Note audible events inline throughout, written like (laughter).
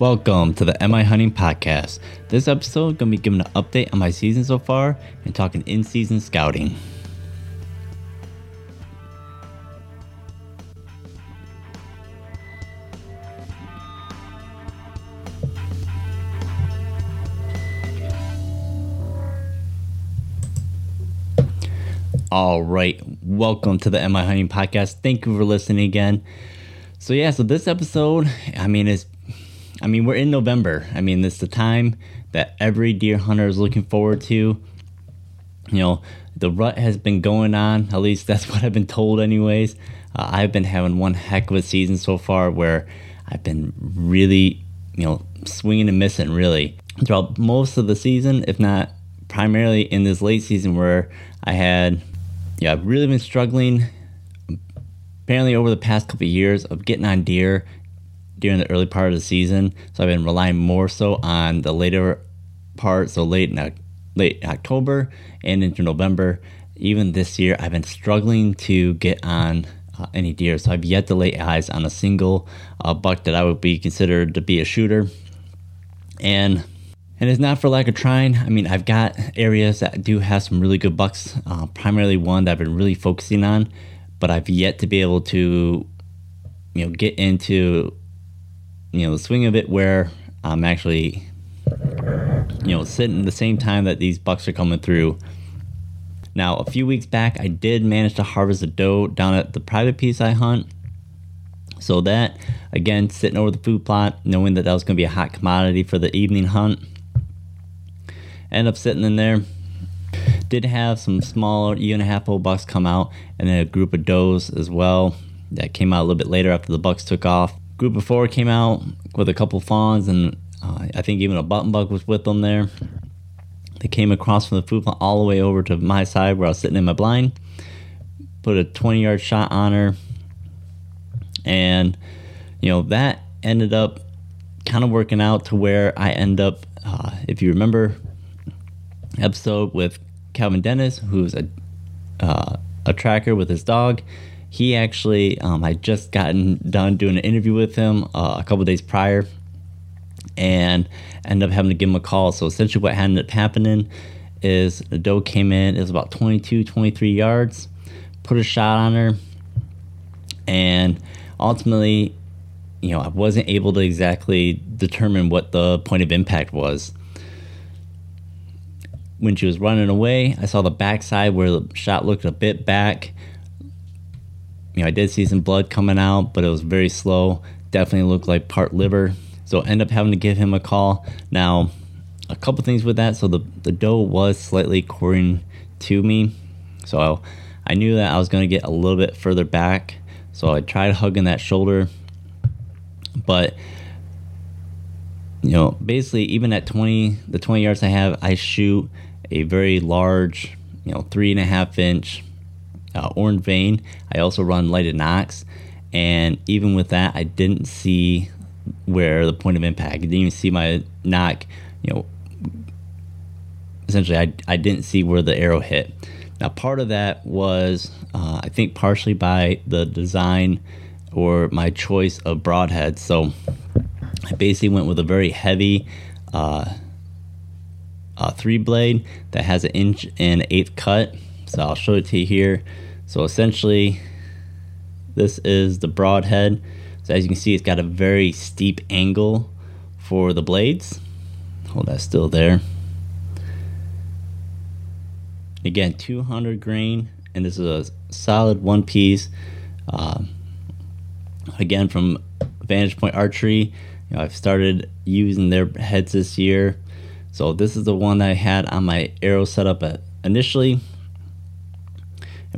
Welcome to the MI Hunting Podcast. This episode gonna be giving an update on my season so far and talking in-season scouting. All right, welcome to the MI Hunting Podcast. Thank you for listening again. So yeah, so this episode, I mean, is, I mean, we're in November. I mean, it's the time that every deer hunter is looking forward to. You know, the rut has been going on. At least that's (laughs) what I've been told, anyways. Uh, I've been having one heck of a season so far, where I've been really, you know, swinging and missing really throughout most of the season, if not primarily in this late season where I had yeah, I've really been struggling apparently over the past couple of years of getting on deer during the early part of the season. So I've been relying more so on the later part, so late in, late October and into November. Even this year, I've been struggling to get on uh, any deer. So I've yet to lay eyes on a single uh, buck that I would be considered to be a shooter. And and it's not for lack of trying. I mean, I've got areas that do have some really good bucks, uh, primarily one that I've been really focusing on, but I've yet to be able to, you know, get into, you know, the swing of it where I'm actually, you know, sitting the same time that these bucks are coming through. Now, a few weeks back, I did manage to harvest a doe down at the private piece I hunt. So that, again, sitting over the food plot, knowing that that was going to be a hot commodity for the evening hunt end up sitting in there. Did have some smaller year and a half old bucks come out, and then a group of does as well that came out a little bit later after the bucks took off. Group of four came out with a couple fawns, and uh, I think even a button buck was with them there. They came across from the food plot all the way over to my side where I was sitting in my blind. Put a 20 yard shot on her, and you know that ended up kind of working out to where I end up. Uh, if you remember episode with Calvin Dennis, who's a uh, a tracker with his dog. He actually, um, I just gotten done doing an interview with him uh, a couple days prior, and ended up having to give him a call. So essentially, what ended up happening is the doe came in. It was about 22, 23 yards. Put a shot on her, and ultimately, you know, I wasn't able to exactly determine what the point of impact was when she was running away, I saw the backside where the shot looked a bit back. You know, I did see some blood coming out, but it was very slow. Definitely looked like part liver. So end up having to give him a call. Now, a couple things with that. So the, the doe was slightly quartering to me. So I knew that I was going to get a little bit further back. So I tried hugging that shoulder. But you know, basically, even at 20, the 20 yards I have, I shoot a very large, you know, three and a half inch uh, orange vane. I also run lighted nocks, and even with that, I didn't see where the point of impact. I didn't even see my nock. You know, essentially, I I didn't see where the arrow hit. Now, part of that was, uh, I think, partially by the design or my choice of broadhead. So, I basically went with a very heavy. Uh, uh, three blade that has an inch and eighth cut. So I'll show it to you here. So essentially, this is the broadhead. So as you can see, it's got a very steep angle for the blades. Hold that still there. Again, 200 grain, and this is a solid one piece. Uh, again, from Vantage Point Archery, you know, I've started using their heads this year. So this is the one that I had on my arrow setup at initially.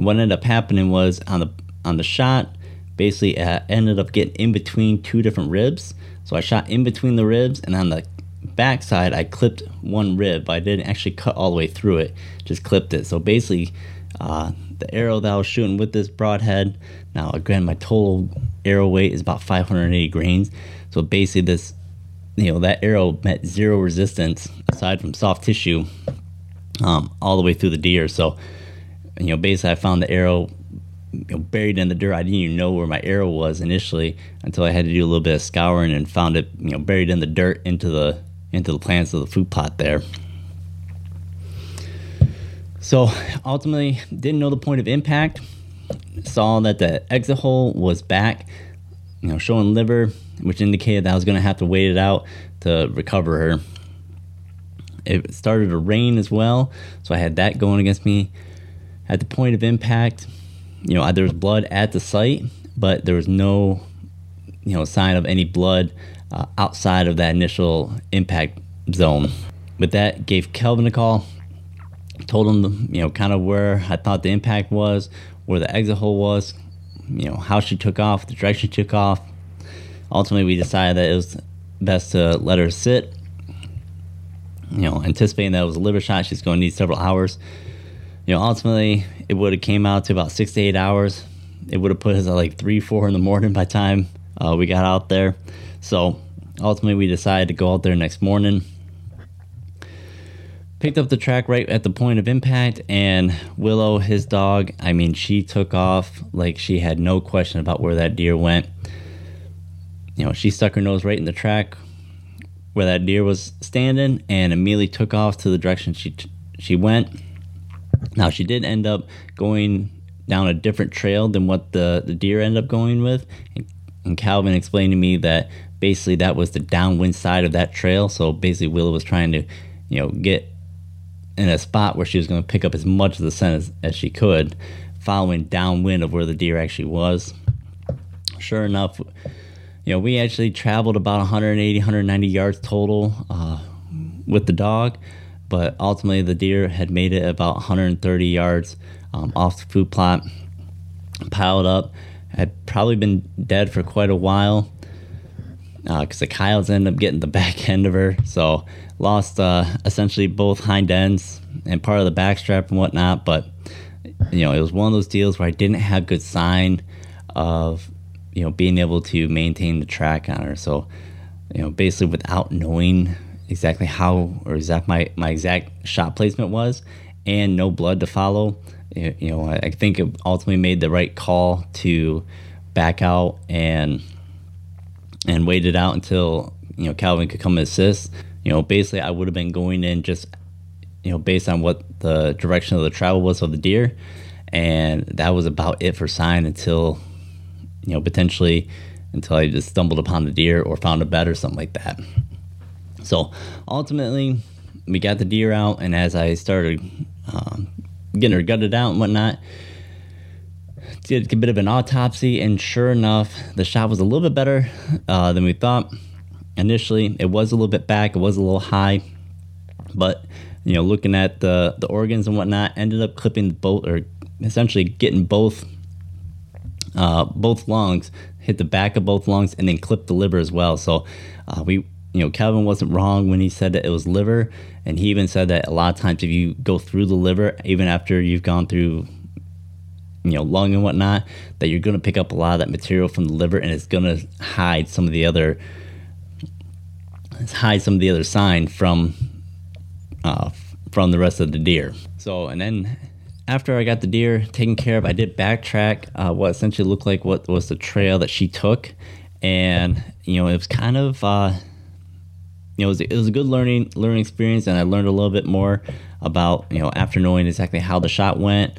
And what ended up happening was on the on the shot, basically I ended up getting in between two different ribs. So I shot in between the ribs, and on the backside, I clipped one rib, but I didn't actually cut all the way through it. Just clipped it. So basically, uh, the arrow that I was shooting with this broadhead. Now again, my total arrow weight is about 580 grains. So basically, this you know that arrow met zero resistance aside from soft tissue um, all the way through the deer. So you know basically I found the arrow you know, buried in the dirt. I didn't even know where my arrow was initially until I had to do a little bit of scouring and found it, you know, buried in the dirt into the into the plants of the food plot there. So ultimately, didn't know the point of impact. Saw that the exit hole was back, you know, showing liver, which indicated that I was going to have to wait it out to recover her. It started to rain as well, so I had that going against me. At the point of impact, you know, there was blood at the site, but there was no, you know, sign of any blood uh, outside of that initial impact zone. With that, gave Calvin a call, told him, you know, kind of where I thought the impact was, where the exit hole was, you know, how she took off, the direction she took off. Ultimately, we decided that it was best to let her sit. You know, anticipating that it was a liver shot, she's going to need several hours. You know, ultimately, it would have came out to about six to eight hours. It would have put us at like three, four in the morning by the time uh, we got out there. So ultimately, we decided to go out there next morning. Picked up the track right at the point of impact, and Willow, his dog, I mean, she took off like she had no question about where that deer went. You know, she stuck her nose right in the track where that deer was standing and immediately took off to the direction she she went. Now she did end up going down a different trail than what the, the deer ended up going with. And, and Calvin explained to me that basically that was the downwind side of that trail. So basically Willow was trying to, you know, get in a spot where she was going to pick up as much of the scent as, as she could, following downwind of where the deer actually was. Sure enough, you know, we actually traveled about 180, 190 yards total uh, with the dog but ultimately the deer had made it about 130 yards um, off the food plot, piled up, had probably been dead for quite a while because uh, the coyotes ended up getting the (laughs) back end of her, so lost uh, essentially both hind ends and part of the backstrap and whatnot. But you know, it was one of those deals where I didn't have good sign of you know being able to maintain the track on her. So you know, basically without knowing exactly how or exact my, my exact shot placement was and no blood to follow. You know, I think it ultimately made the right call to back out and and wait it out until you know Calvin could come and assist. You know, basically I would have been going in just you know based on what the direction of the travel was of the deer, and that was about it for sign until you know potentially until I just stumbled upon the deer or found a bed or something like that. So ultimately, we got the deer out, and as I started um, getting her gutted out and whatnot, did a bit of an autopsy, and sure enough, the shot was a little bit better uh, than we thought. Initially, it was a little bit back, it was a little high, but you know, looking at the the organs and whatnot, ended up clipping both, or essentially getting both uh, both lungs, hit the back of both lungs, and then clipped the liver as well. So uh, we you know, Kevin wasn't wrong when he said that it was liver. And he even said that a lot of times if you go through the liver, even after you've gone through, you know, lung and whatnot, that you're going to pick up a lot of that material from the liver and it's going to hide some of the other, hide some of the other sign from, uh, from the rest of the deer. So, and then after I got the deer taken care of, I did backtrack uh, what essentially looked like what was the trail that she took. And, you know, it was kind of, uh, you know, it was, it was a good learning learning experience, and I learned a little bit more about you know after knowing exactly how the shot went,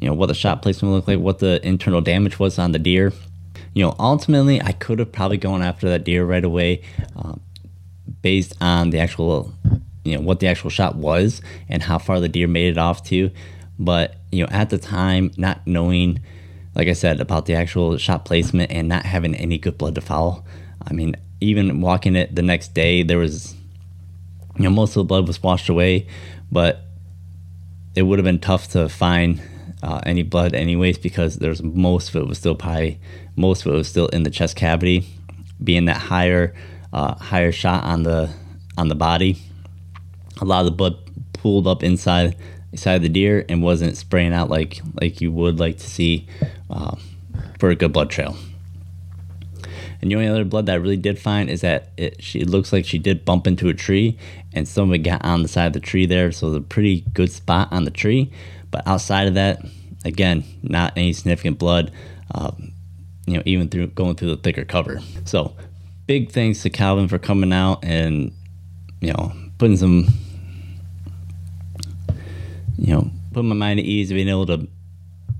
you know what the shot placement looked like, what the internal damage was on the deer. You know, ultimately, I could have probably gone after that deer right away, um, based on the actual, you know, what the actual shot was and how far the deer made it off to. But you know, at the time, not knowing, like I said, about the actual shot placement and not having any good blood to follow, I mean, even walking it the next day, there was, you know, most of the blood was washed away, but it would have been tough to find uh, any blood anyways because there's most of it was still probably most of it was still in the chest cavity, being that higher uh, higher shot on the on the body. A lot of the blood pooled up inside inside the deer and wasn't spraying out like like you would like to see uh, for a good blood trail. And the only other blood that I really did find is that it, she, it looks like she did bump into a tree and some of it got on the side of the tree there. So it's a pretty good spot on the tree. But outside of that, again, not any significant blood. Uh, you know, even through going through the thicker cover. So, big thanks to Calvin for coming out and you know putting some you know putting my mind at ease, being able to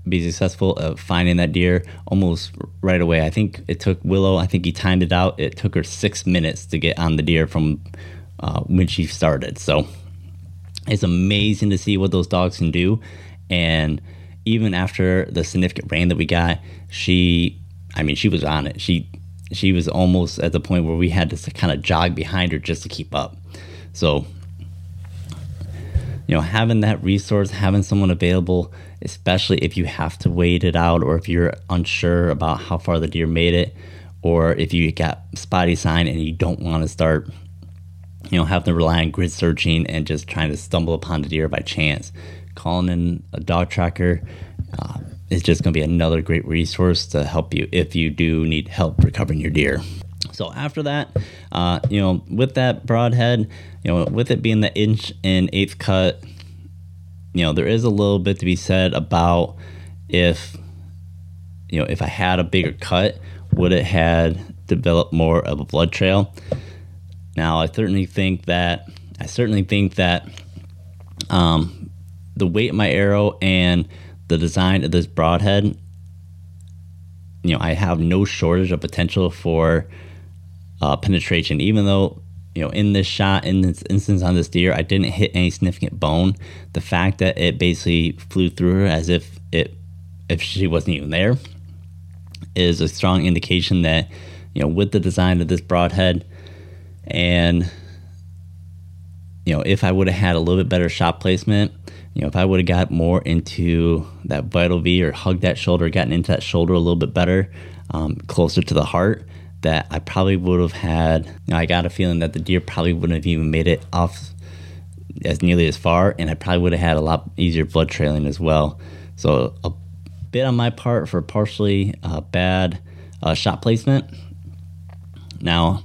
be successful at finding that deer almost right away. I think it took Willow. I think he timed it out. It took her six minutes to get on the deer from uh, when she started. So it's amazing to see what those dogs can do. And even after the significant rain that we got, she, I mean, she was on it. She, she was almost at the point where we had to kind of jog behind her just to keep up. So, you know, having that resource, having someone available, especially if you have to wait it out or if you're unsure about how far the deer made it, or if you got spotty sign and you don't want to start you know, have to rely on grid searching and just trying to stumble upon the deer by chance. Calling in a dog tracker uh, is just going to be another great resource to help you if you do need help recovering your deer. So after that, uh, you know, with that broadhead, you know, with it being the inch and eighth cut, you know, there is a little bit to be said about if, you know, if I had a bigger cut, would it had developed more of a blood trail? Now, I certainly think that I certainly think that um, the weight of my arrow and the design of this broadhead, you know, I have no shortage of potential for uh, penetration. Even though, you know, in this shot, in this instance on this deer, I didn't hit any significant bone. The fact that it basically flew through her as if it, if she wasn't even there, is a strong indication that, you know, with the design of this broadhead, and you know, if I would have had a little bit better shot placement, you know, if I would have got more into that vital V or hugged that shoulder, gotten into that shoulder a little bit better, um, closer to the heart, that I probably would have had. You know, I got a feeling that the deer probably wouldn't have even made it off as nearly as far, and I probably would have had a lot easier blood trailing as well. So a bit on my part for partially uh, bad uh, shot placement. Now,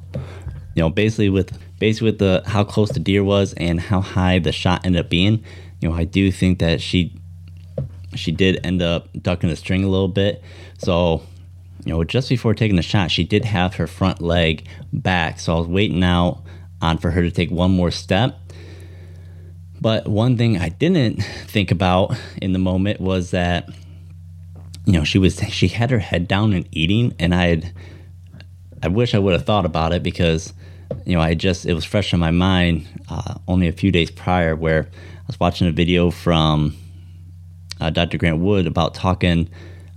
you know, basically with basically with the how close the deer was and how high the shot ended up being, you know, I do think that she she did end up ducking the string a little bit. So, you know, just before taking the shot, she did have her front leg back. So I was waiting out on for her to take one more step. But one thing I didn't think about in the moment was that you know, she was she had her head down and eating and I had I wish I would have thought about it because you know, I just it was fresh in my mind uh, only a few days prior where I was watching a video from uh, Dr. Grant Wood about talking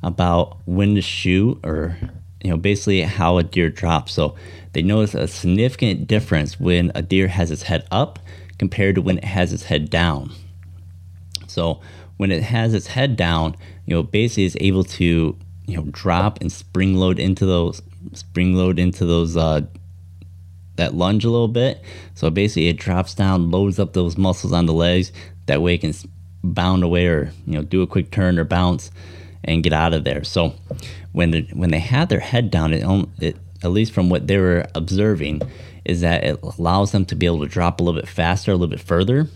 about when to shoot or you know basically how a deer drops. So they notice a significant difference when a deer has its head up compared to when it has its head down. So when it has its head down, you know, basically is able to you know drop and spring load into those spring load into those uh, that lunge a little bit. So basically, it drops down, loads up those muscles on the legs. That way, it can bound away or you know do a quick turn or bounce and get out of there. So when the, when they had their head down, it, it at least from what they were observing, is that it allows them to be able to drop a little bit faster, a little bit further.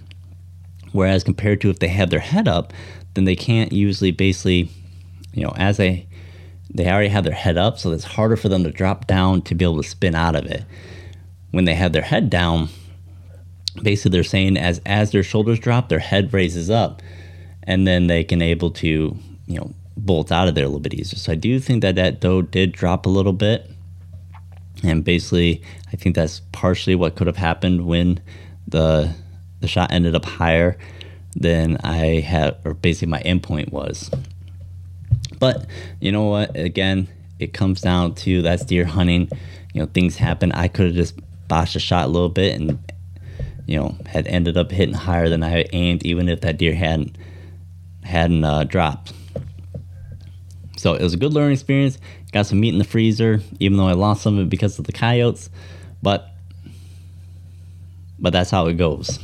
Whereas compared to if they have their head up, then they can't usually basically, you know, as they they already have their head up, so it's harder for them to drop down to be able to spin out of it when they have their head down, basically they're saying as as their shoulders drop, their head raises up, and then they can able to you know bolt out of there a little bit easier. So I do think that that doe did drop a little bit, and basically I think that's partially what could have happened when the the shot ended up higher than I had, or basically my endpoint was. But you know what? Again, it comes down to that's deer hunting. You know, things happen. I could have just botched a shot a little bit and you know had ended up hitting higher than I aimed, even if that deer hadn't hadn't uh, dropped. So it was a good learning experience. Got some meat in the freezer, even though I lost some of it because of the coyotes, but but that's how it goes.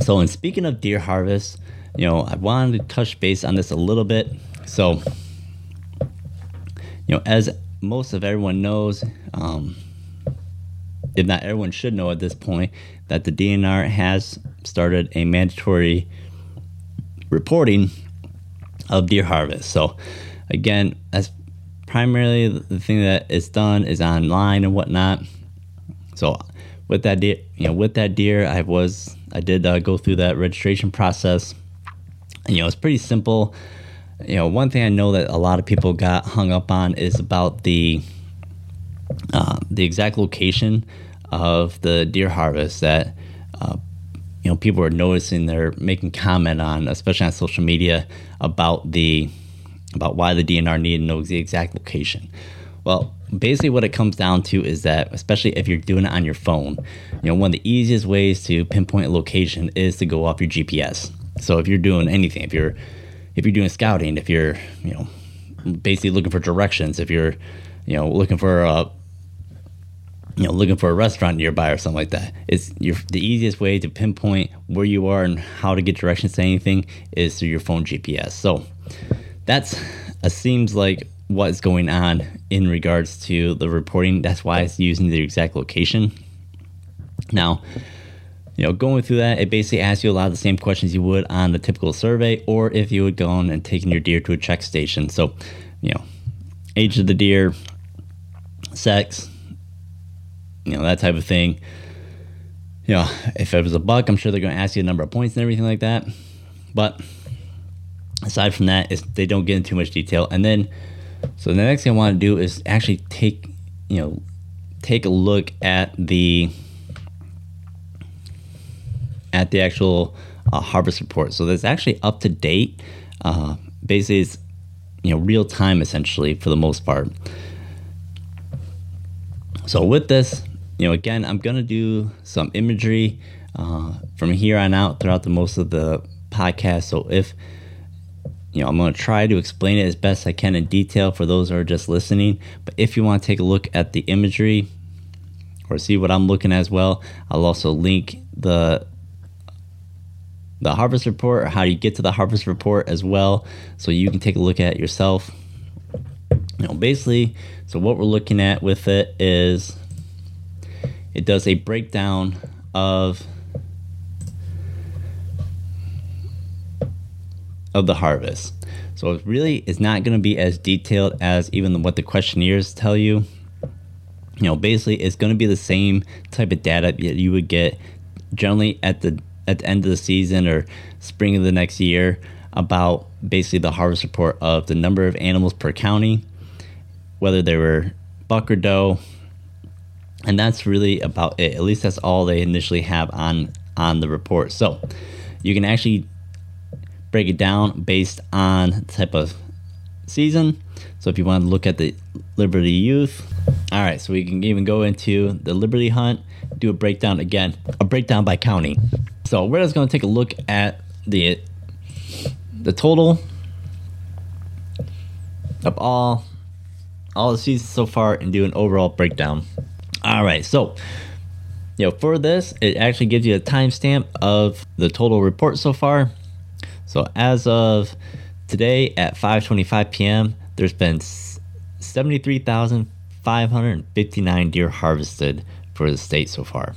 So, in speaking of deer harvest, you know, I wanted to touch base on this a little bit. So, you know, as most of everyone knows, um, if not everyone should know at this point, that the DNR has started a mandatory reporting of deer harvest. So again, that's primarily the thing that is done is online and whatnot. So with that deer, you know, with that deer, I was I did uh, go through that registration process. And, you know, it's pretty simple. You know, one thing I know that a lot of people got hung up on is about the uh, the exact location of the deer harvest that uh, you know people are noticing they're making comment on especially on social media about the about why the DNR needed to know the exact location. Well basically what it comes down to is that especially if you're doing it on your phone you know one of the easiest ways to pinpoint a location is to go off your GPS so if you're doing anything if you're if you're doing scouting if you're you know basically looking for directions if you're you know looking for a you know looking for a restaurant nearby or something like that. It's your the easiest way to pinpoint where you are and how to get directions to anything is through your phone gps so that's it seems like what's going on in regards to the reporting. That's why it's using the exact location. Now you know going through that it basically asks you a lot of the same questions you would on the typical survey or if you would go on and taking your deer to a check station. So you know age of the deer sex you know, that type of thing. You know, if it was a buck, I'm sure they're going to ask you a number of points and everything like that. But aside from that, they don't get into too much detail. And then, so the next thing I want to do is actually take, you know, take a look at the at the actual uh, harvest report. So that's actually up to date. Uh, basically, it's you know real time essentially for the most part. So with this, you know, again, I'm gonna do some imagery uh, from here on out throughout the most of the podcast. So if you know, I'm gonna try to explain it as best I can in detail for those who are just listening. But if you want to take a look at the imagery or see what I'm looking at as well, I'll also link the the harvest report or how you get to the harvest report as well, so you can take a look at yourself. You know, basically, so what we're looking at with it is it does a breakdown of of the harvest. So it really is not going to be as detailed as even what the questionnaires tell you. You know, basically it's going to be the same type of data that you would get generally at the at the end of the season or spring of the next year about basically the harvest report of the number of animals per county, whether they were buck or doe, and that's really about it. At least that's all they initially have on on the report. So you can actually break it down based on type of season. So if you want to look at the liberty youth all right so we can even go into the liberty hunt do a breakdown again a breakdown by county. So we're just going to take a look at the the total of all all the seasons so far and do an overall breakdown all right, so you know, for this, it actually gives you a timestamp of the total report so far. So as of today at 5:25 p.m., there's been 73,559 deer harvested for the state so far.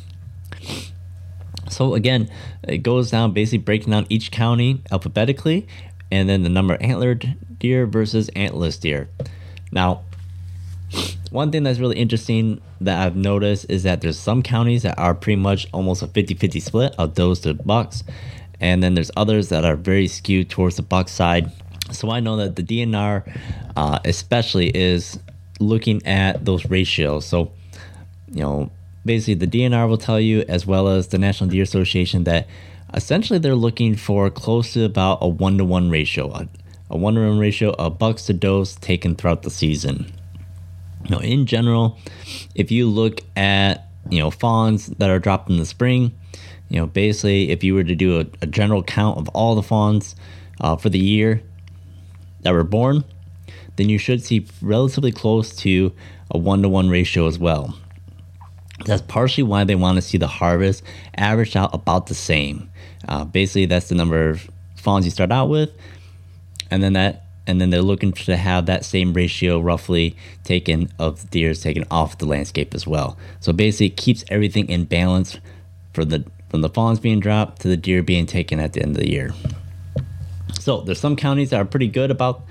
So again, it goes down basically breaking down each county alphabetically, and then the number of antlered deer versus antlerless deer. Now, one thing that's really interesting that I've noticed is that there's some counties that are pretty much almost a 50-50 split of those to bucks, and then there's others that are very skewed towards the buck side. So I know that the DNR, uh, especially, is looking at those ratios. So, you know, basically the DNR will tell you, as well as the National Deer Association, that essentially they're looking for close to about a one to one ratio, a, a one to one ratio of bucks to does taken throughout the season. Know, in general, if you look at you know fawns that are dropped in the spring, you know basically if you were to do a, a general count of all the fawns uh, for the year that were born, then you should see relatively close to a one to one ratio as well. That's partially why they want to see the harvest averaged out about the same. Uh, basically, that's the number of fawns you start out with, and then that and then they're looking to have that same ratio roughly taken of deers taken off the landscape as well. So basically, it keeps everything in balance for the from the fawns being dropped to the deer being taken at the end of the year. So there's some counties that are pretty good about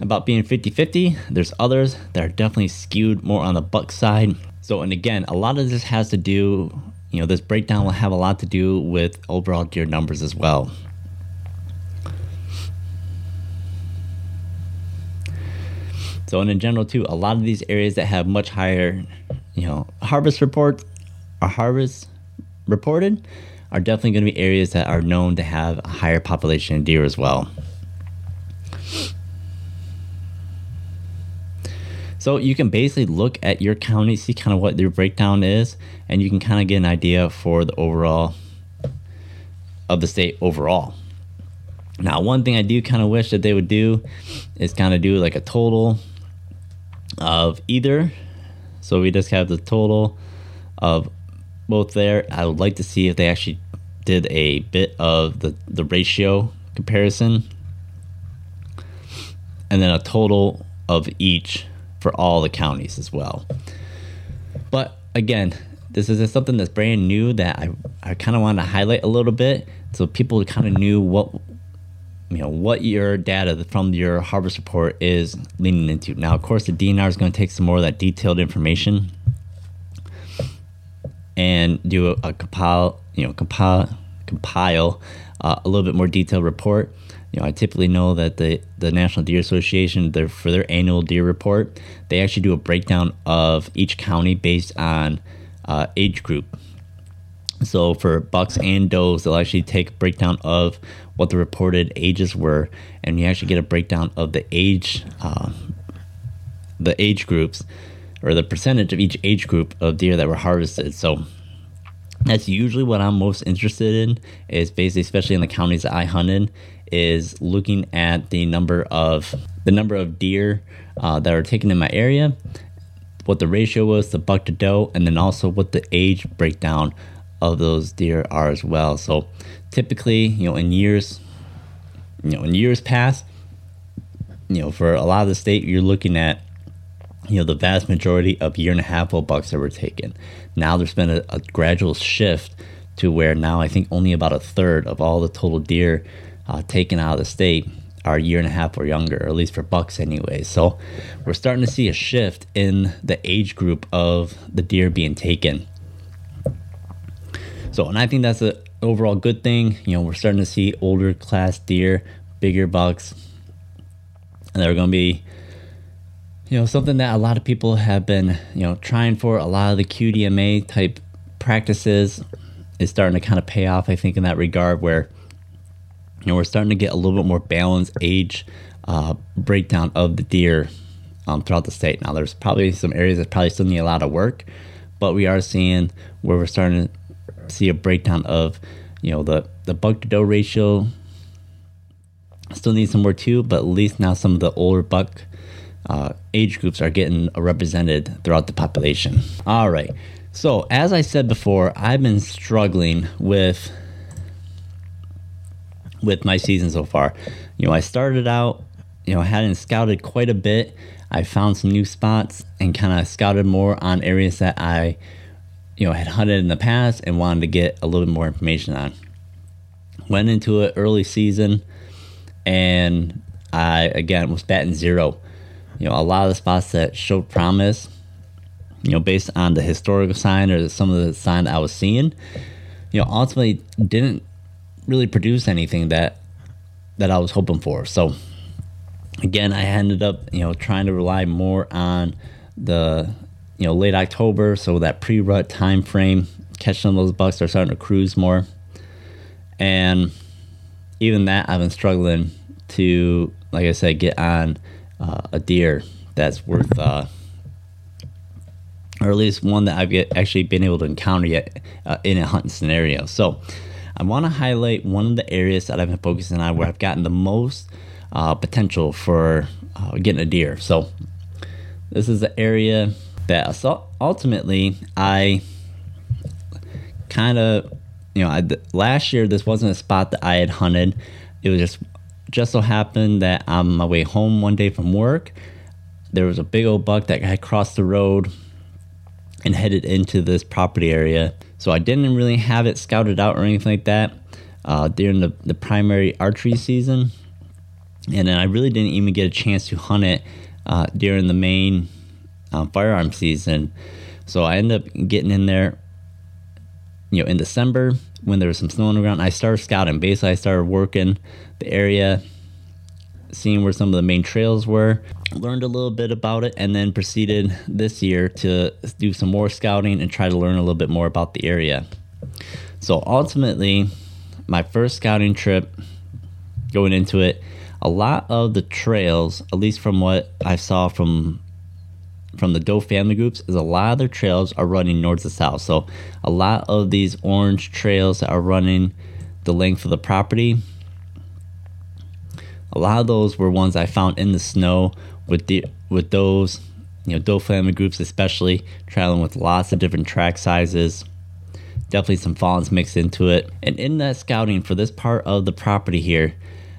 about being 50-50. There's others that are definitely skewed more on the buck side. So and again, a lot of this has to do, you know, this breakdown will have a lot to do with overall deer numbers as well. So, and in general, too, a lot of these areas that have much higher, you know, harvest reports or harvest reported are definitely going to be areas that are known to have a higher population of deer as well. So you can basically look at your county, see kind of what your breakdown is, and you can kind of get an idea for the overall of the state overall. Now, one thing I do kind of wish that they would do is kind of do like a total of either. So we just have the total of both there. I would like to see if they actually did a bit of the, the ratio comparison and then a total of each for all the counties as well. But again, this is something that's brand new that I, I kind of wanted to highlight a little bit so people kind of knew what you know what your data from your harvest report is leaning into. Now, of course, the DNR is going to take some more of that detailed information and do a, a compile, you know, compile compile uh, a little bit more detailed report. You know, I typically know that the the National Deer Association, their for their annual deer report, they actually do a breakdown of each county based on uh, age group. So for bucks and does, they'll actually take a breakdown of what the reported ages were, and you actually get a breakdown of the age, uh, the age groups, or the percentage of each age group of deer that were harvested. So that's usually what I'm most interested in. Is basically, especially in the counties that I hunt in, is looking at the number of the number of deer uh, that are taken in my area, what the ratio was, the buck to doe, and then also what the age breakdown of those deer are as well. So typically, you know, in years, you know, in years past, you know, for a lot of the state, you're looking at, you know, the vast majority of year and a half old bucks that were taken. Now there's been a, a gradual shift to where now I think only about a third of all the total deer uh, taken out of the state are year and a half or younger, or at least for bucks anyway. So we're starting to see a shift in the age group of the deer being taken. So, and I think that's an overall good thing. You know, we're starting to see older class deer, bigger bucks, and they're going to be, you know, something that a lot of people have been, you know, trying for. A lot of the QDMA type practices is starting to kind of pay off. I think in that regard, where you know we're starting to get a little bit more balanced age uh, breakdown of the deer um, throughout the state. Now, there's probably some areas that probably still need a lot of work, but we are seeing where we're starting to see a breakdown of, you know, the, the buck to doe ratio still needs some more too, but at least now some of the older buck uh, age groups are getting represented throughout the population. All right. So, as I said before, I've been struggling with with my season so far. You know, I started out, you know, hadn't scouted quite a bit. I found some new spots and kind of scouted more on areas that I you know had hunted in the past and wanted to get a little bit more information on. Went into it early season, and I again was batting zero. You know, a lot of the spots that showed promise, you know, based on the historical sign or some of the sign I was seeing, you know, ultimately didn't really produce anything that that I was hoping for. So again, I ended up, you know, trying to rely more on the you know late October, so that pre-rut time frame, catching those bucks are starting to cruise more, and even that I've been struggling to, like I said, get on uh, a deer that's worth, uh, or at least one that I've get, actually been able to encounter yet uh, in a hunting scenario. So I want to highlight one of the areas that I've been focusing on where I've gotten the most uh, potential for uh, getting a deer. So this is the area that so ultimately I kind of you know I, last year this wasn't a spot that I had hunted. It was just just so happened that on my way home one day from work, there was a big old buck that had crossed the road and headed into this property area. So I didn't really have it scouted out or anything like that uh, during the, the primary archery season. and then I really didn't even get a chance to hunt it uh, during the main um, firearm season. So I ended up getting in there, you know, in December when there was some snow on the ground. I started scouting. Basically, I started working the area, seeing where some of the main trails were. Learned a little bit about it, and then proceeded this year to do some more scouting and try to learn a little bit more about the area. So ultimately, my first scouting trip going into it, a lot of the trails, at least from what I saw from from the Doe family groups, is a lot of their trails are running north to south. So a lot of these orange trails that are running the length of the property, a lot of those were ones I found in the snow with the with those you know Doe family groups, especially traveling with lots of different track sizes. Definitely some fawns mixed into it. And in that scouting for this part of the property here,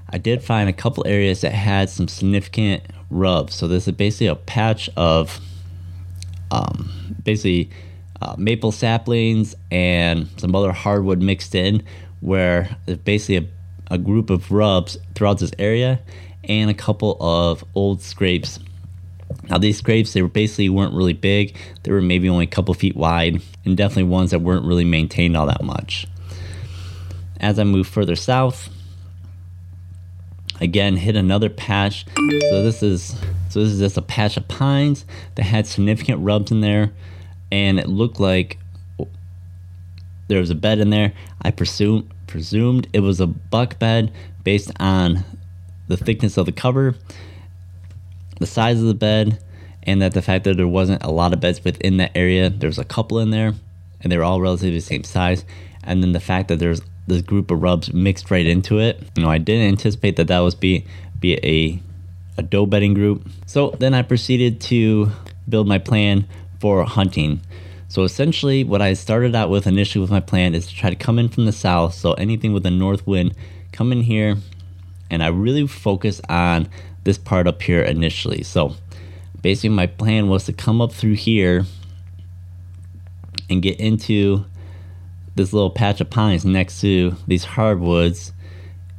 I did find a couple areas that had some significant rubs. So this is basically a patch of um, basically uh, maple saplings and some other hardwood mixed in, where it's basically a, a group of rubs throughout this area and a couple of old scrapes. Now these scrapes they were basically weren't really big. They were maybe only a couple feet wide, and definitely ones that weren't really maintained all that much. As I move further south, again hit another patch. So this is so this is just a patch of pines that had significant rubs in there and it looked like there was a bed in there. I presume presumed it was a buck bed based on the thickness of the cover the size of the bed and that the fact that there wasn't a lot of beds within that area. There's a couple in there and they were all relatively the same size. And then the fact that there's this group of rubs mixed right into it. You know, I didn't anticipate that that was be be a a doe bedding group. So then I proceeded to build my plan for hunting. So essentially, what I started out with initially with my plan is to try to come in from the south. So anything with a north wind, come in here, and I really focus on this part up here initially. So basically, my plan was to come up through here and get into this little patch of pines next to these hardwoods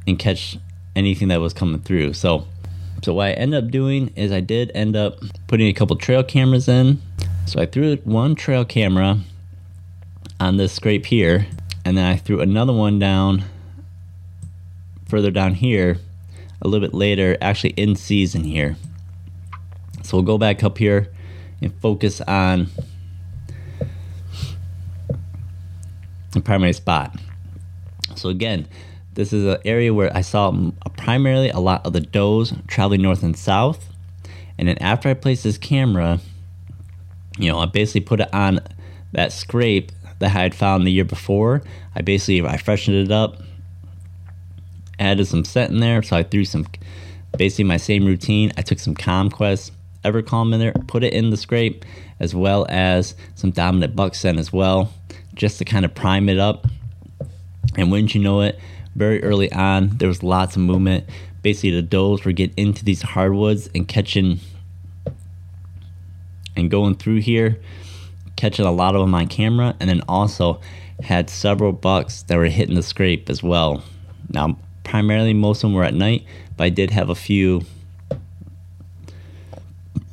and catch anything that was coming through. So, so what I ended up doing is I did end up putting a couple trail cameras in. So I threw one trail camera on this scrape here, and then I threw another one down further down here a little bit later, actually in season here. So we'll go back up here and focus on primary spot. So again, this is an area where I saw primarily a lot of the does traveling north and south. And then after I placed this camera, you know, I basically put it on that scrape that I had found the year before. I basically I freshened it up, added some scent in there, so I threw some basically my same routine. I took some Conquest Evercalm in there, put it in the scrape, as well as some Dominant Buck scent as well just to kind of prime it up. And wouldn't you know it, very early on, there was lots of movement. Basically, the does were getting into these hardwoods and catching and going through here, catching a lot of them on camera, and then also had several bucks that were hitting the scrape as well. Now, primarily, most of them were at night, but I did have a few,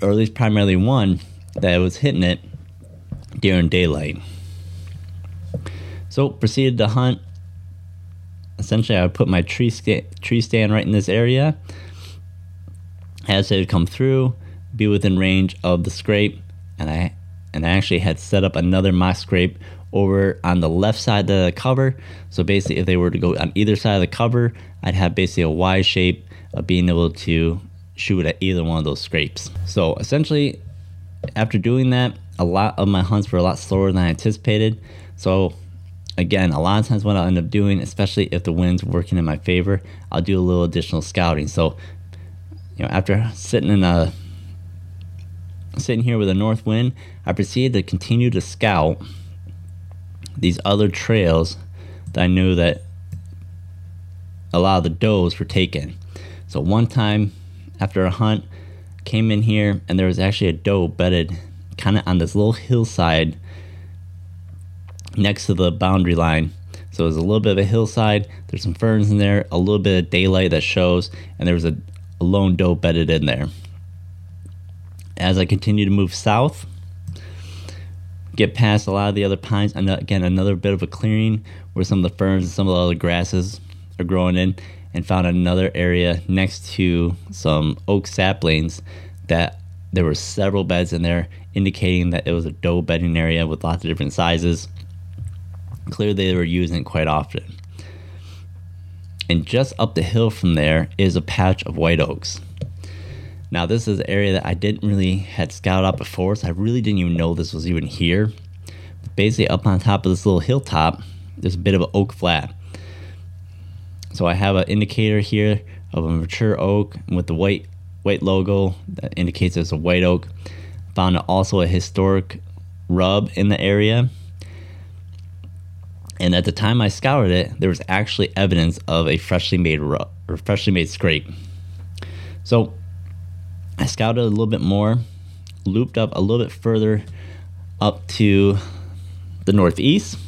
or at least primarily one, that was hitting it during daylight. So proceeded to hunt. Essentially, I would put my tree sta- tree stand right in this area. As they would come through, be within range of the scrape, and I and I actually had set up another mock scrape over on the left side of the cover. So basically, if they were to go on either side of the cover, I'd have basically a Y shape of being able to shoot at either one of those scrapes. So essentially, after doing that, a lot of my hunts were a lot slower than I anticipated. So again, a lot of times what I'll end up doing, especially if the wind's working in my favor, I'll do a little additional scouting. So, you know, after sitting in a sitting here with a north wind, I proceeded to continue to scout these other trails that I knew that a lot of the does were taken. So one time after a hunt, came in here and there was actually a doe bedded kind of on this little hillside next to the boundary line. So there's a little bit of a hillside. There's some ferns in there, a little bit of daylight that shows, and there was a, a lone doe bedded in there. As I continue to move south, get past a lot of the other pines, and uh, again, another bit of a clearing where some of the ferns and some of the other grasses are growing in, and found another area next to some oak saplings that there were several beds in there, indicating that it was a doe bedding area with lots of different sizes. Clearly, they were using it quite often. And just up the hill from there is a patch of white oaks. Now, this is an area that I didn't really had scouted out before, so I really didn't even know this was even here. Basically, up on top of this little hilltop, there's a bit of an oak flat. So I have an indicator here of a mature oak with the white white logo that indicates it's a white oak. Found also a historic rub in the area. And at the time I scoured it, there was actually evidence of a freshly made rub, or freshly made scrape. So I scouted a little bit more, looped up a little bit further up to the northeast.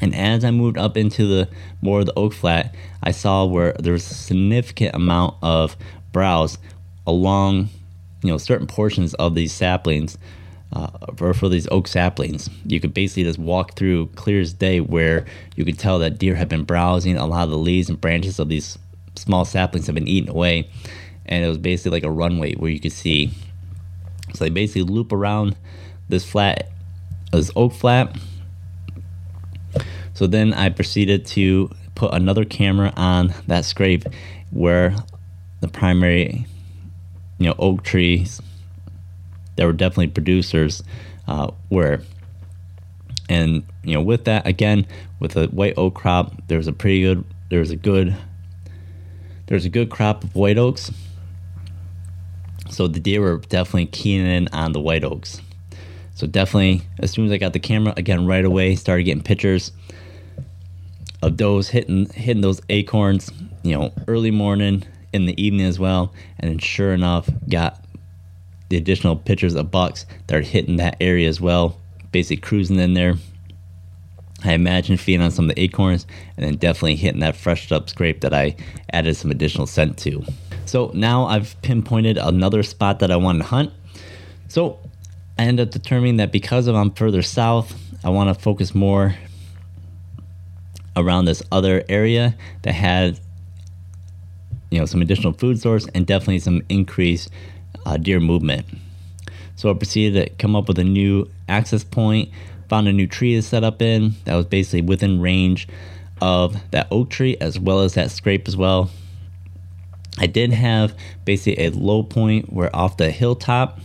And as I moved up into the more of the oak flat, I saw where there was a significant amount of browse along, you know, certain portions of these saplings, uh, for, for these oak saplings. You could basically just walk through clear as day where you could tell that deer have been browsing. A lot of the leaves and branches of these small saplings have been eaten away, and it was basically like a runway where you could see. So they basically loop around this flat, this oak flat. So then I proceeded to put another camera on that scrape where the primary, you know, oak trees that were definitely producers uh, were. And you know, with that, again, with a white oak crop, there's a pretty good, there's a good, there's a good crop of white oaks. So the deer were definitely keying in on the white oaks. So definitely, as soon as I got the camera, again, right away, started getting pictures of those hitting hitting those acorns. You know, early morning, in the evening as well. And then sure enough, got the additional pitchers of bucks that are hitting that area as well, basically cruising in there. I imagine feeding on some of the acorns and then definitely hitting that freshed up scrape that I added some additional scent to. So now I've pinpointed another spot that I want to hunt. So I end up determining that because I'm further south, I want to focus more around this other area that had you know some additional food source and definitely some increased uh, deer movement. So I proceeded to come up with a new access point, found a new tree to set up in that was basically within range of that oak tree as well as that scrape as well. I did have basically a low point where off the hilltop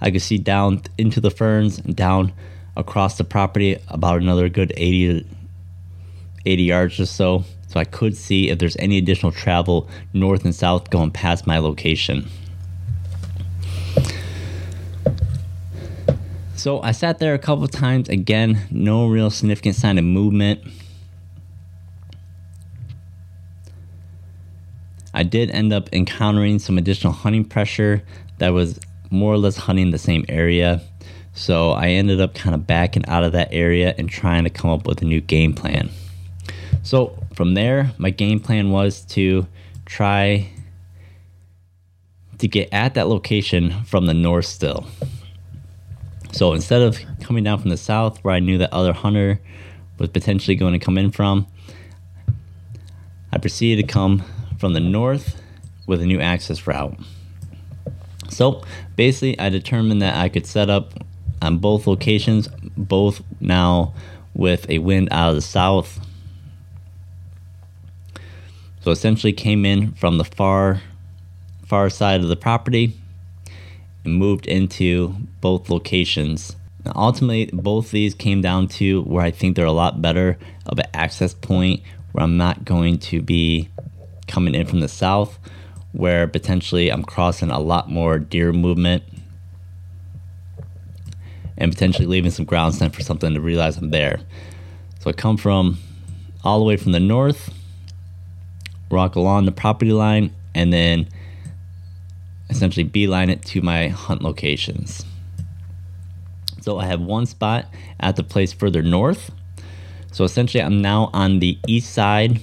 I could see down into the ferns and down across the property about another good 80 80 yards or so so I could see if there's any additional travel north and south going past my location. So I sat there a couple times. Again, no real significant sign of movement. I did end up encountering some additional hunting pressure that was more or less hunting the same area. So I ended up kind of backing out of that area and trying to come up with a new game plan. So from there, my game plan was to try to get at that location from the north still. So instead of coming down from the south where I knew that other hunter was potentially going to come in from, I proceeded to come from the north with a new access route. So basically, I determined that I could set up on both locations, both now with a wind out of the south so essentially came in from the far far side of the property moved into both locations. Now, ultimately, both these came down to where I think they're a lot better of an access point where I'm not going to be coming in from the south, where potentially I'm crossing a lot more deer movement and potentially leaving some ground scent for something to realize I'm there. So I come from all the way from the north walk along the property line, and then essentially beeline it to my hunt locations. So I have one spot at the place further north. So essentially, I'm now on the east side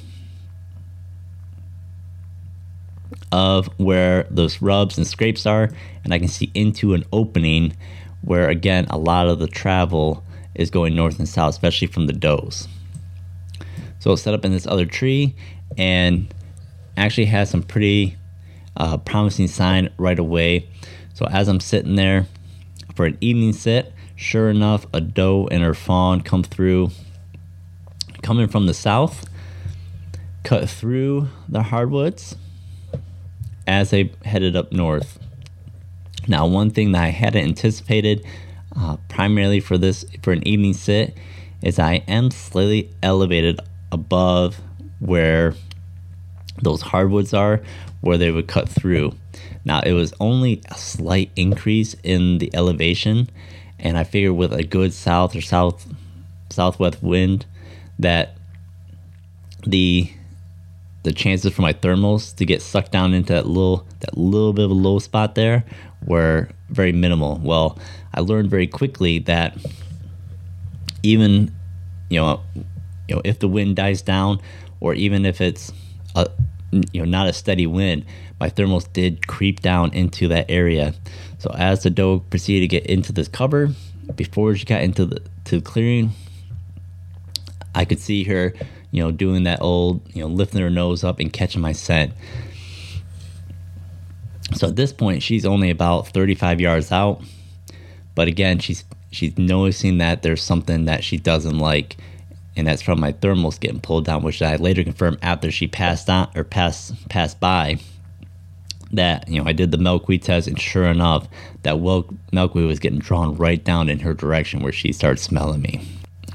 of where those rubs and scrapes are, and I can see into an opening where, again, a lot of the travel is going north and south, especially from the does. So it's set up in this other tree and actually has some pretty uh, promising sign right away. So as I'm sitting there for an evening sit, sure enough, a doe and her fawn come through, coming from the south, cut through the hardwoods as they headed up north. Now, one thing that I hadn't anticipated, uh, primarily for this for an evening sit, is I am slightly elevated above where those hardwoods are, where they would cut through. Now, it was only a slight increase in the elevation, and I figured with a good south or south southwest wind that the the chances for my thermals to get sucked down into that little that little bit of a low spot there were very minimal. Well, I learned very quickly that even you know you know if the wind dies down or even if it's a you know not a steady wind, my thermals did creep down into that area. So as the doe proceeded to get into this cover, before she got into the to the clearing, I could see her, you know, doing that old, you know, lifting her nose up and catching my scent. So at this point, she's only about 35 yards out, but again, she's she's noticing that there's something that she doesn't like, and that's from my thermals getting pulled down, which I later confirmed after she passed on or passed passed by. That you know, I did the milkweed test, and sure enough, that milkweed was getting drawn right down in her direction where she started smelling me.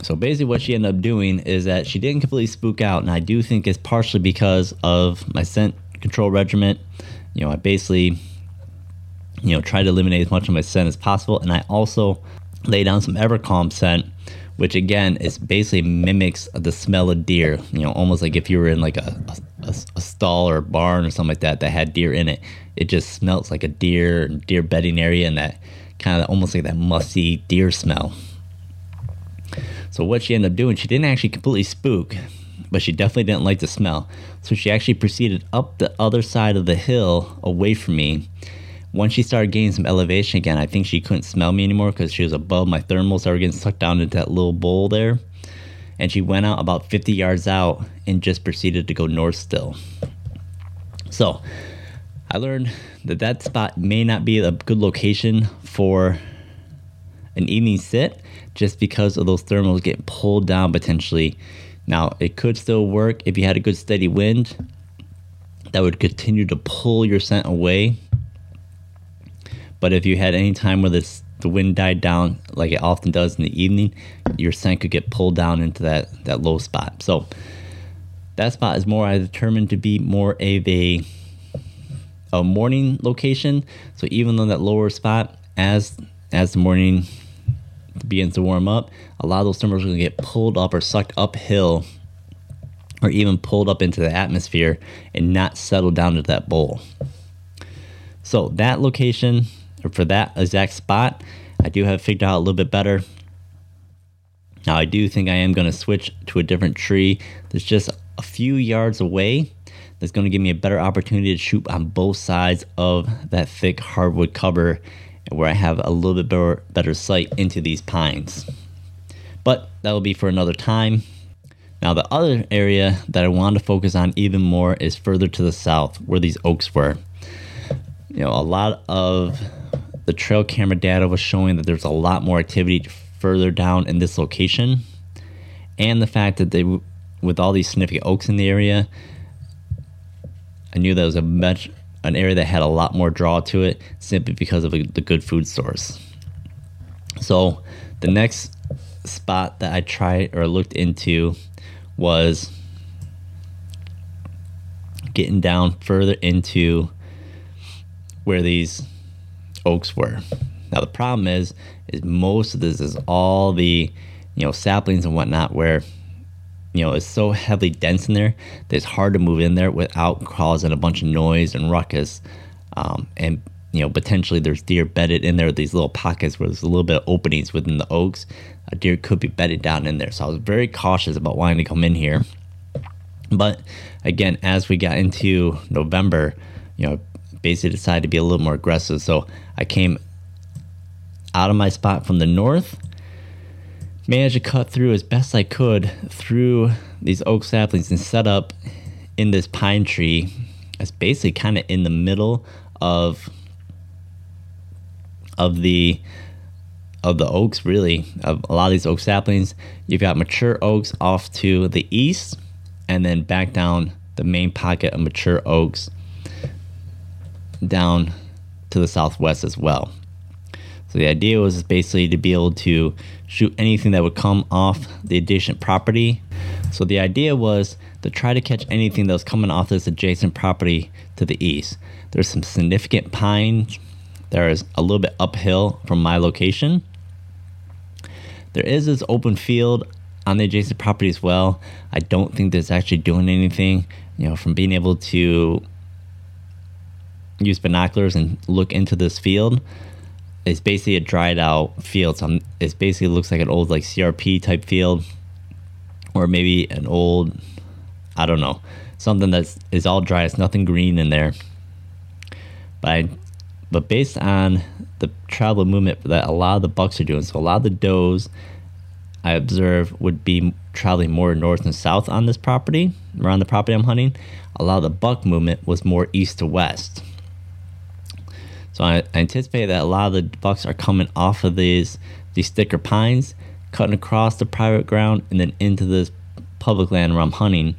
So basically, what she ended up doing is that she didn't completely spook out, and I do think it's partially because of my scent control regimen. You know, I basically, you know, tried to eliminate as much of my scent as possible, and I also lay down some Ever-Calm scent, which again is basically mimics the smell of deer. You know, almost like if you were in like a, a, a stall or a barn or something like that that had deer in it, it just smells like a deer deer bedding area, and that kind of almost like that musty deer smell. So what she ended up doing, she didn't actually completely spook, but she definitely didn't like the smell. So she actually proceeded up the other side of the hill away from me. Once she started gaining some elevation again, I think she couldn't smell me anymore because she was above my thermals that were getting sucked down into that little bowl there. And she went out about 50 yards out and just proceeded to go north still. So I learned that that spot may not be a good location for an evening sit just because of those thermals getting pulled down potentially. Now, it could still work if you had a good steady wind that would continue to pull your scent away. But if you had any time where this, the wind died down, like it often does in the evening, your scent could get pulled down into that, that low spot. So that spot is more I determined to be more of a a morning location. So even though that lower spot, as as the morning begins to warm up, a lot of those thermals are going to get pulled up or sucked uphill or even pulled up into the atmosphere and not settle down to that bowl. So that location, for that exact spot, I do have figured out a little bit better. Now I do think I am going to switch to a different tree that's just a few yards away. That's going to give me a better opportunity to shoot on both sides of that thick hardwood cover where I have a little bit better, better sight into these pines. But that will be for another time. Now, the other area that I want to focus on even more is further to the south where these oaks were. You know, a lot of the trail camera data was showing that there's a lot more activity further down in this location. And the fact that they, with all these significant oaks in the area, I knew that was a much an area that had a lot more draw to it simply because of the good food source. So the next spot that I tried or looked into was getting down further into where these oaks were. Now the problem is, is most of this is all the you know saplings and whatnot where you know, it's so heavily dense in there that it's hard to move in there without causing a bunch of noise and ruckus. Um, and you know, potentially there's deer bedded in there. These little pockets where there's a little bit of openings within the oaks. A deer could be bedded down in there. So I was very cautious about wanting to come in here. But again, as we got into November, you know, basically decided to be a little more aggressive. So I came out of my spot from the north, managed to cut through as best I could through these oak saplings and set up in this pine tree. It's basically kind of in the middle of of the of the oaks really of a lot of these oak saplings you've got mature oaks off to the east and then back down the main pocket of mature oaks down to the southwest as well so the idea was basically to be able to shoot anything that would come off the adjacent property so the idea was to try to catch anything that was coming off this adjacent property to the east there's some significant pines there is a little bit uphill from my location. There is this open field on the adjacent property as well. I don't think that's actually doing anything. You know, from being able to use binoculars and look into this field, it's basically a dried out field. So it basically looks like an old like CRP type field, or maybe an old, I don't know, something that's all dry. It's nothing green in there. But I but based on the travel movement that a lot of the bucks are doing, so a lot of the does I observe would be traveling more north and south on this property, around the property I'm hunting. A lot of the buck movement was more east to west. So I, anticipate that a lot of the bucks are coming off of these these thicker pines, cutting across the private ground, and then into this public land where I'm hunting.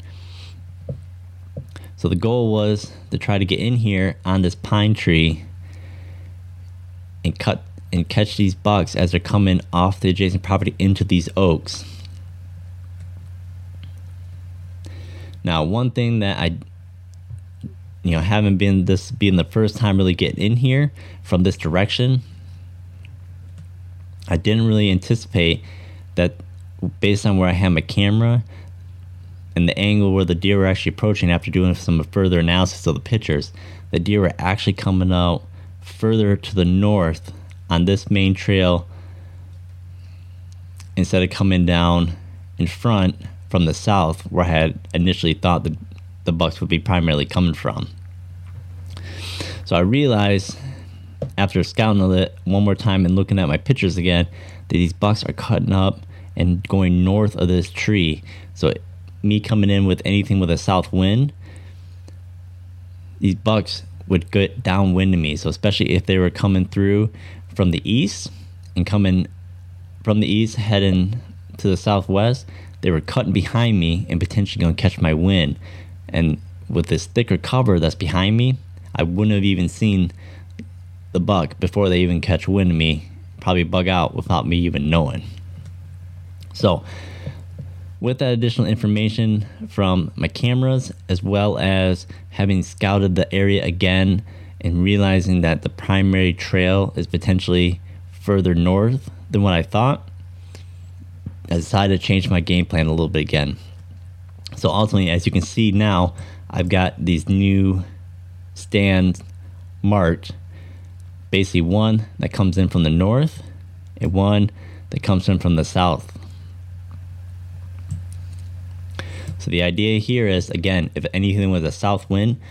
So the goal was to try to get in here on this pine tree and cut and catch these bucks as they're coming off the adjacent property into these oaks. Now, one thing that I you know haven't been this being the first time really getting in here from this direction, I didn't really anticipate that based on where I had my camera and the angle where the deer were actually approaching after doing some further analysis of the pictures, the deer were actually coming out further to the north on this main trail instead of coming down in front from the south where I had initially thought the, the bucks would be primarily coming from. So I realized after scouting it one more time and looking at my pictures again that these bucks are cutting up and going north of this tree. So me coming in with anything with a south wind, these bucks would get downwind of me. So especially if they were coming through from the east and coming from the east heading to the southwest, they were cutting behind me and potentially going to catch my wind. And with this thicker cover that's behind me, I wouldn't have even seen the buck before they even catch wind of me. Probably bug out without me even knowing. So with that additional information from my cameras, as well as having scouted the area again and realizing that the primary trail is potentially further north than what I thought, I decided to change my game plan a little bit again. So ultimately, as you can see now, I've got these new stands marked. Basically, one that comes in from the north and one that comes in from the south. So the idea here is again, if anything with a south wind,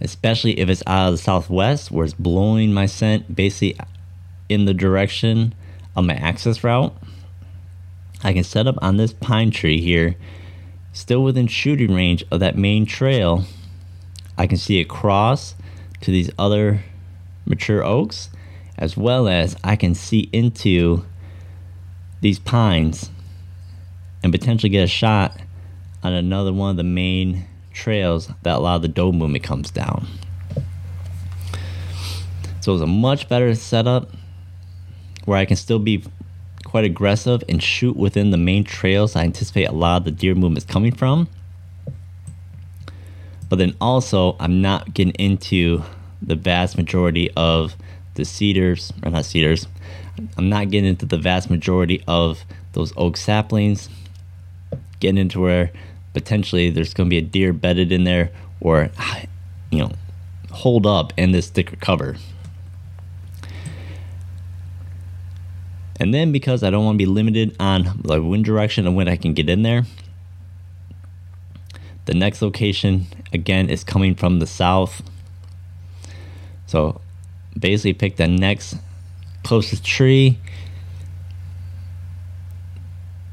especially if it's out of the southwest where it's blowing my scent basically in the direction of my access route, I can set up on this pine tree here, still within shooting range of that main trail. I can see across to these other mature oaks, as well as I can see into these pines and potentially get a shot on another one of the main trails that a lot of the doe movement comes down. So it's a much better setup where I can still be quite aggressive and shoot within the main trails I anticipate a lot of the deer movement coming from. But then also, I'm not getting into the vast majority of the cedars, or not cedars, I'm not getting into the vast majority of those oak saplings, getting into where potentially there's going to be a deer bedded in there or, you know, hold up in this thicker cover. And then because I don't want to be limited on the wind direction and when I can get in there, the next location again is coming from the south. So basically pick the next closest tree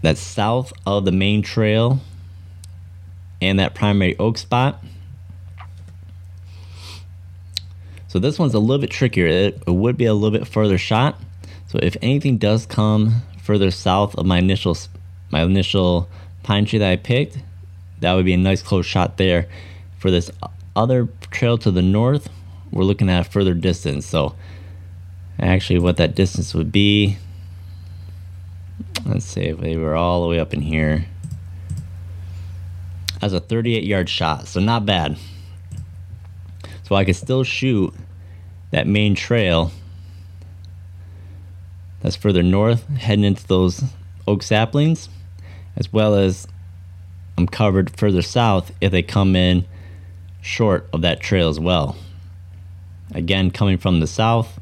that's south of the main trail and that primary oak spot. So this one's a little bit trickier. It, would be a little bit further shot. So if anything does come further south of my initial my initial pine tree that I picked, that would be a nice close shot there. For this other trail to the north, we're looking at a further distance. So actually what that distance would be, let's say if they were all the way up in here, as a 38 yard shot. So not bad. So I could still shoot that main trail that's further north, heading into those oak saplings, as well as I'm covered further south if they come in short of that trail as well. Again, coming from the south,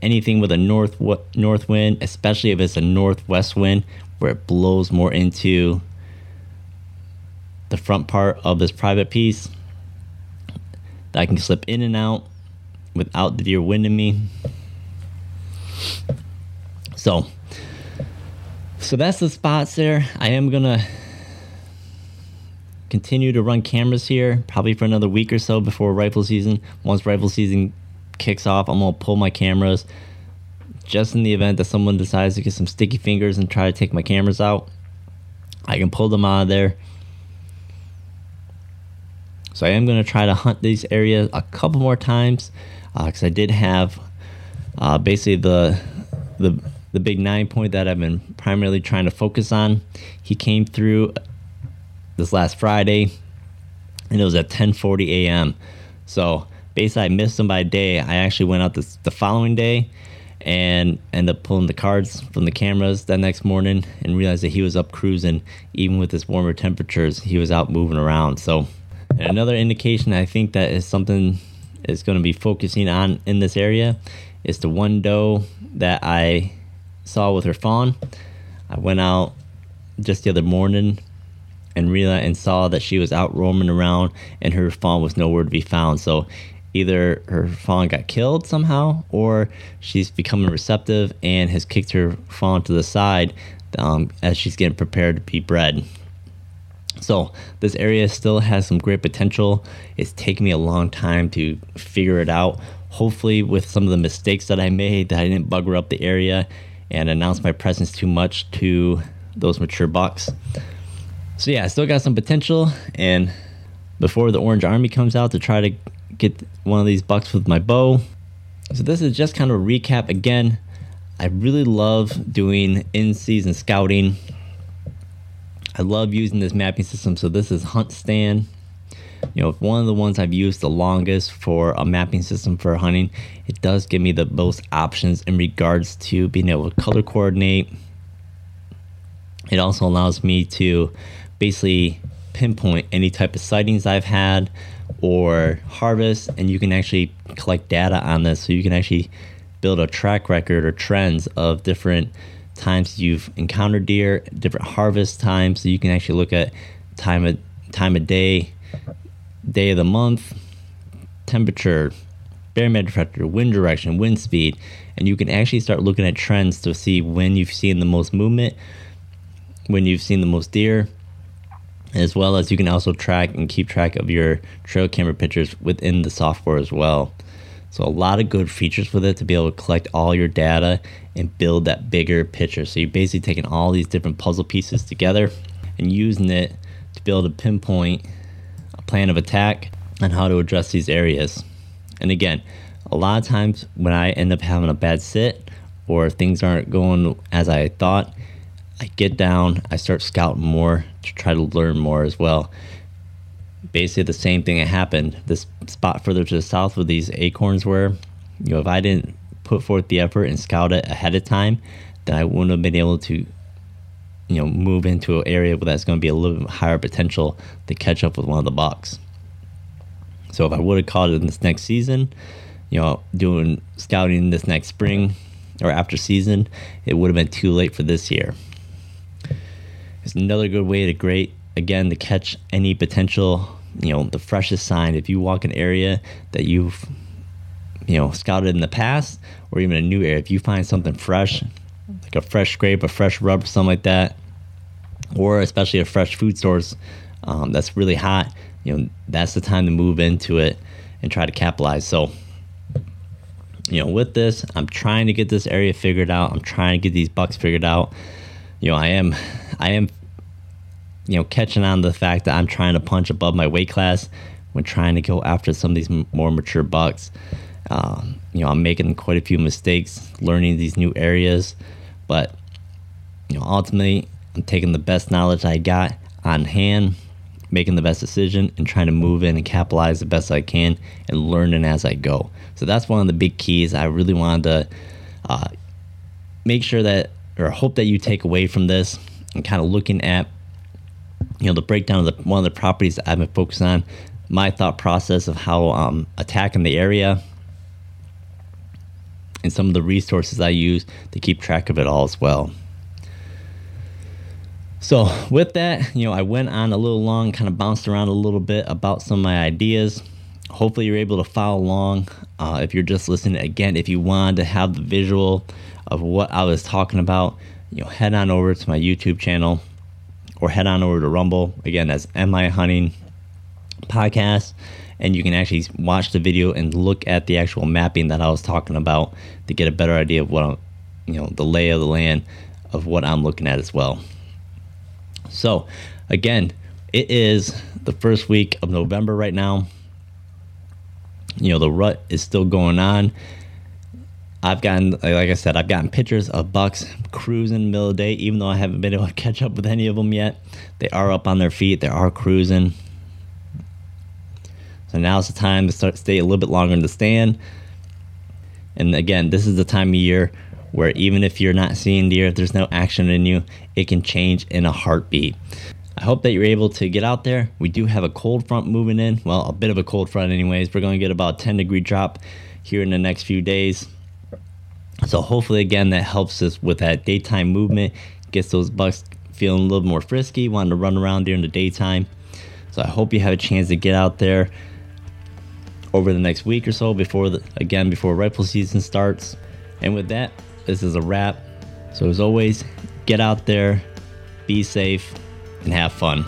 anything with a north north wind, especially if it's a northwest wind where it blows more into the front part of this private piece, that I can slip in and out without the deer winding me. So, so that's the spots there. I am gonna continue to run cameras here probably for another week or so before rifle season. Once rifle season kicks off, I'm gonna pull my cameras just in the event that someone decides to get some sticky fingers and try to take my cameras out. I can pull them out of there. So I am to try to hunt these areas a couple more times because uh, I did have uh, basically the the the big nine point that I've been primarily trying to focus on. He came through this last Friday, and it was at 10:40 a.m. So basically, I missed him by a day. I actually went out the following day and ended up pulling the cards from the cameras that next morning and realized that he was up cruising even with this warmer temperatures he was out moving around so another indication i think that is something is going to be focusing on in this area is the one doe that i saw with her fawn. I went out just the other morning and realized and saw that she was out roaming around and her fawn was nowhere to be found. So either her fawn got killed somehow or she's becoming receptive and has kicked her fawn to the side um, as she's getting prepared to be bred. So this area still has some great potential. It's taken me a long time to figure it out. Hopefully, with some of the mistakes that I made, that I didn't bugger up the area and announce my presence too much to those mature bucks. So yeah, I still got some potential, and before the Orange Army comes out to try to get one of these bucks with my bow. So this is just kind of a recap again. I really love doing in-season scouting. I love using this mapping system. So this is HuntStand you know, one of the ones I've used the longest for a mapping system for hunting. It does give me the most options in regards to being able to color coordinate. It also allows me to basically pinpoint any type of sightings I've had or harvest, and you can actually collect data on this. So you can actually build a track record or trends of different times you've encountered deer, different harvest times. So you can actually look at time of time of day, day of the month, temperature, barometric pressure, wind direction, wind speed, and you can actually start looking at trends to see when you've seen the most movement, when you've seen the most deer, as well as you can also track and keep track of your trail camera pictures within the software as well. So a lot of good features with it to be able to collect all your data and build that bigger picture. So you're basically taking all these different puzzle pieces together and using it to be able to pinpoint plan of attack and how to address these areas. And again, a lot of times when I end up having a bad sit or things aren't going as I thought, I get down, I start scouting more to try to learn more as well. Basically, the same thing that happened. This spot further to the south where these acorns were, you know, if I didn't put forth the effort and scout it ahead of time, then I wouldn't have been able to you know move into an area where that's going to be a little bit higher potential to catch up with one of the bucks. So if I would have caught it in this next season, you know, doing scouting this next spring or after season, it would have been too late for this year. It's another good way to great again to catch any potential, you know, the freshest sign. If you walk an area that you've you know scouted in the past or even a new area if you find something fresh a fresh scrape a fresh rub something like that. Or especially a fresh food source um, that's really hot you know that's the time to move into it and try to capitalize. So you know with this i'm trying to get this area figured out. I'm trying to get these bucks figured out. You know i am i am you know catching on to the fact that i'm trying to punch above my weight class when trying to go after some of these more mature bucks. Um, you know, I'm making quite a few mistakes learning these new areas, but you know, ultimately, I'm taking the best knowledge I got on hand, making the best decision, and trying to move in and capitalize the best I can, and learning as I go. So that's one of the big keys. I really wanted to uh, make sure that, or hope that you take away from this, and kind of looking at, you know, the breakdown of the, one of the properties that I've been focused on, my thought process of how um, attacking the area and some of the resources I use to keep track of it all as well. So, with that, you know, I went on a little long, kind of bounced around a little bit about some of my ideas. Hopefully, you're able to follow along. Uh, if you're just listening, again, if you wanted to have the visual of what I was talking about, you know, head on over to my YouTube channel or head on over to Rumble. Again, that's MI Hunting Podcast and you can actually watch the video and look at the actual mapping that I was talking about to get a better idea of what I'm, you know, the lay of the land of what I'm looking at as well. So, again, it is the first week of November right now. You know, the rut is still going on. I've gotten, like I said, I've gotten pictures of bucks cruising in the middle of the day, even though I haven't been able to (laughs) catch up with any of them yet. They are up on their feet, they are cruising. So now's the time to start stay a little bit longer in the stand. And again, this is the time of year where even if you're not seeing deer, if there's no action in you, it can change in a heartbeat. I hope that you're able to get out there. We do have a cold front moving in. Well, a bit of a cold front, anyways. We're going to get about 10 degree drop here in the next few days. So hopefully, again, that helps us with that daytime movement, gets those bucks feeling a little more frisky, wanting to run around during the daytime. So I hope you have a chance to get out there over the next week or so before the, again before rifle season starts. And with that, this is a wrap. So as always, get out there, be safe, and have fun.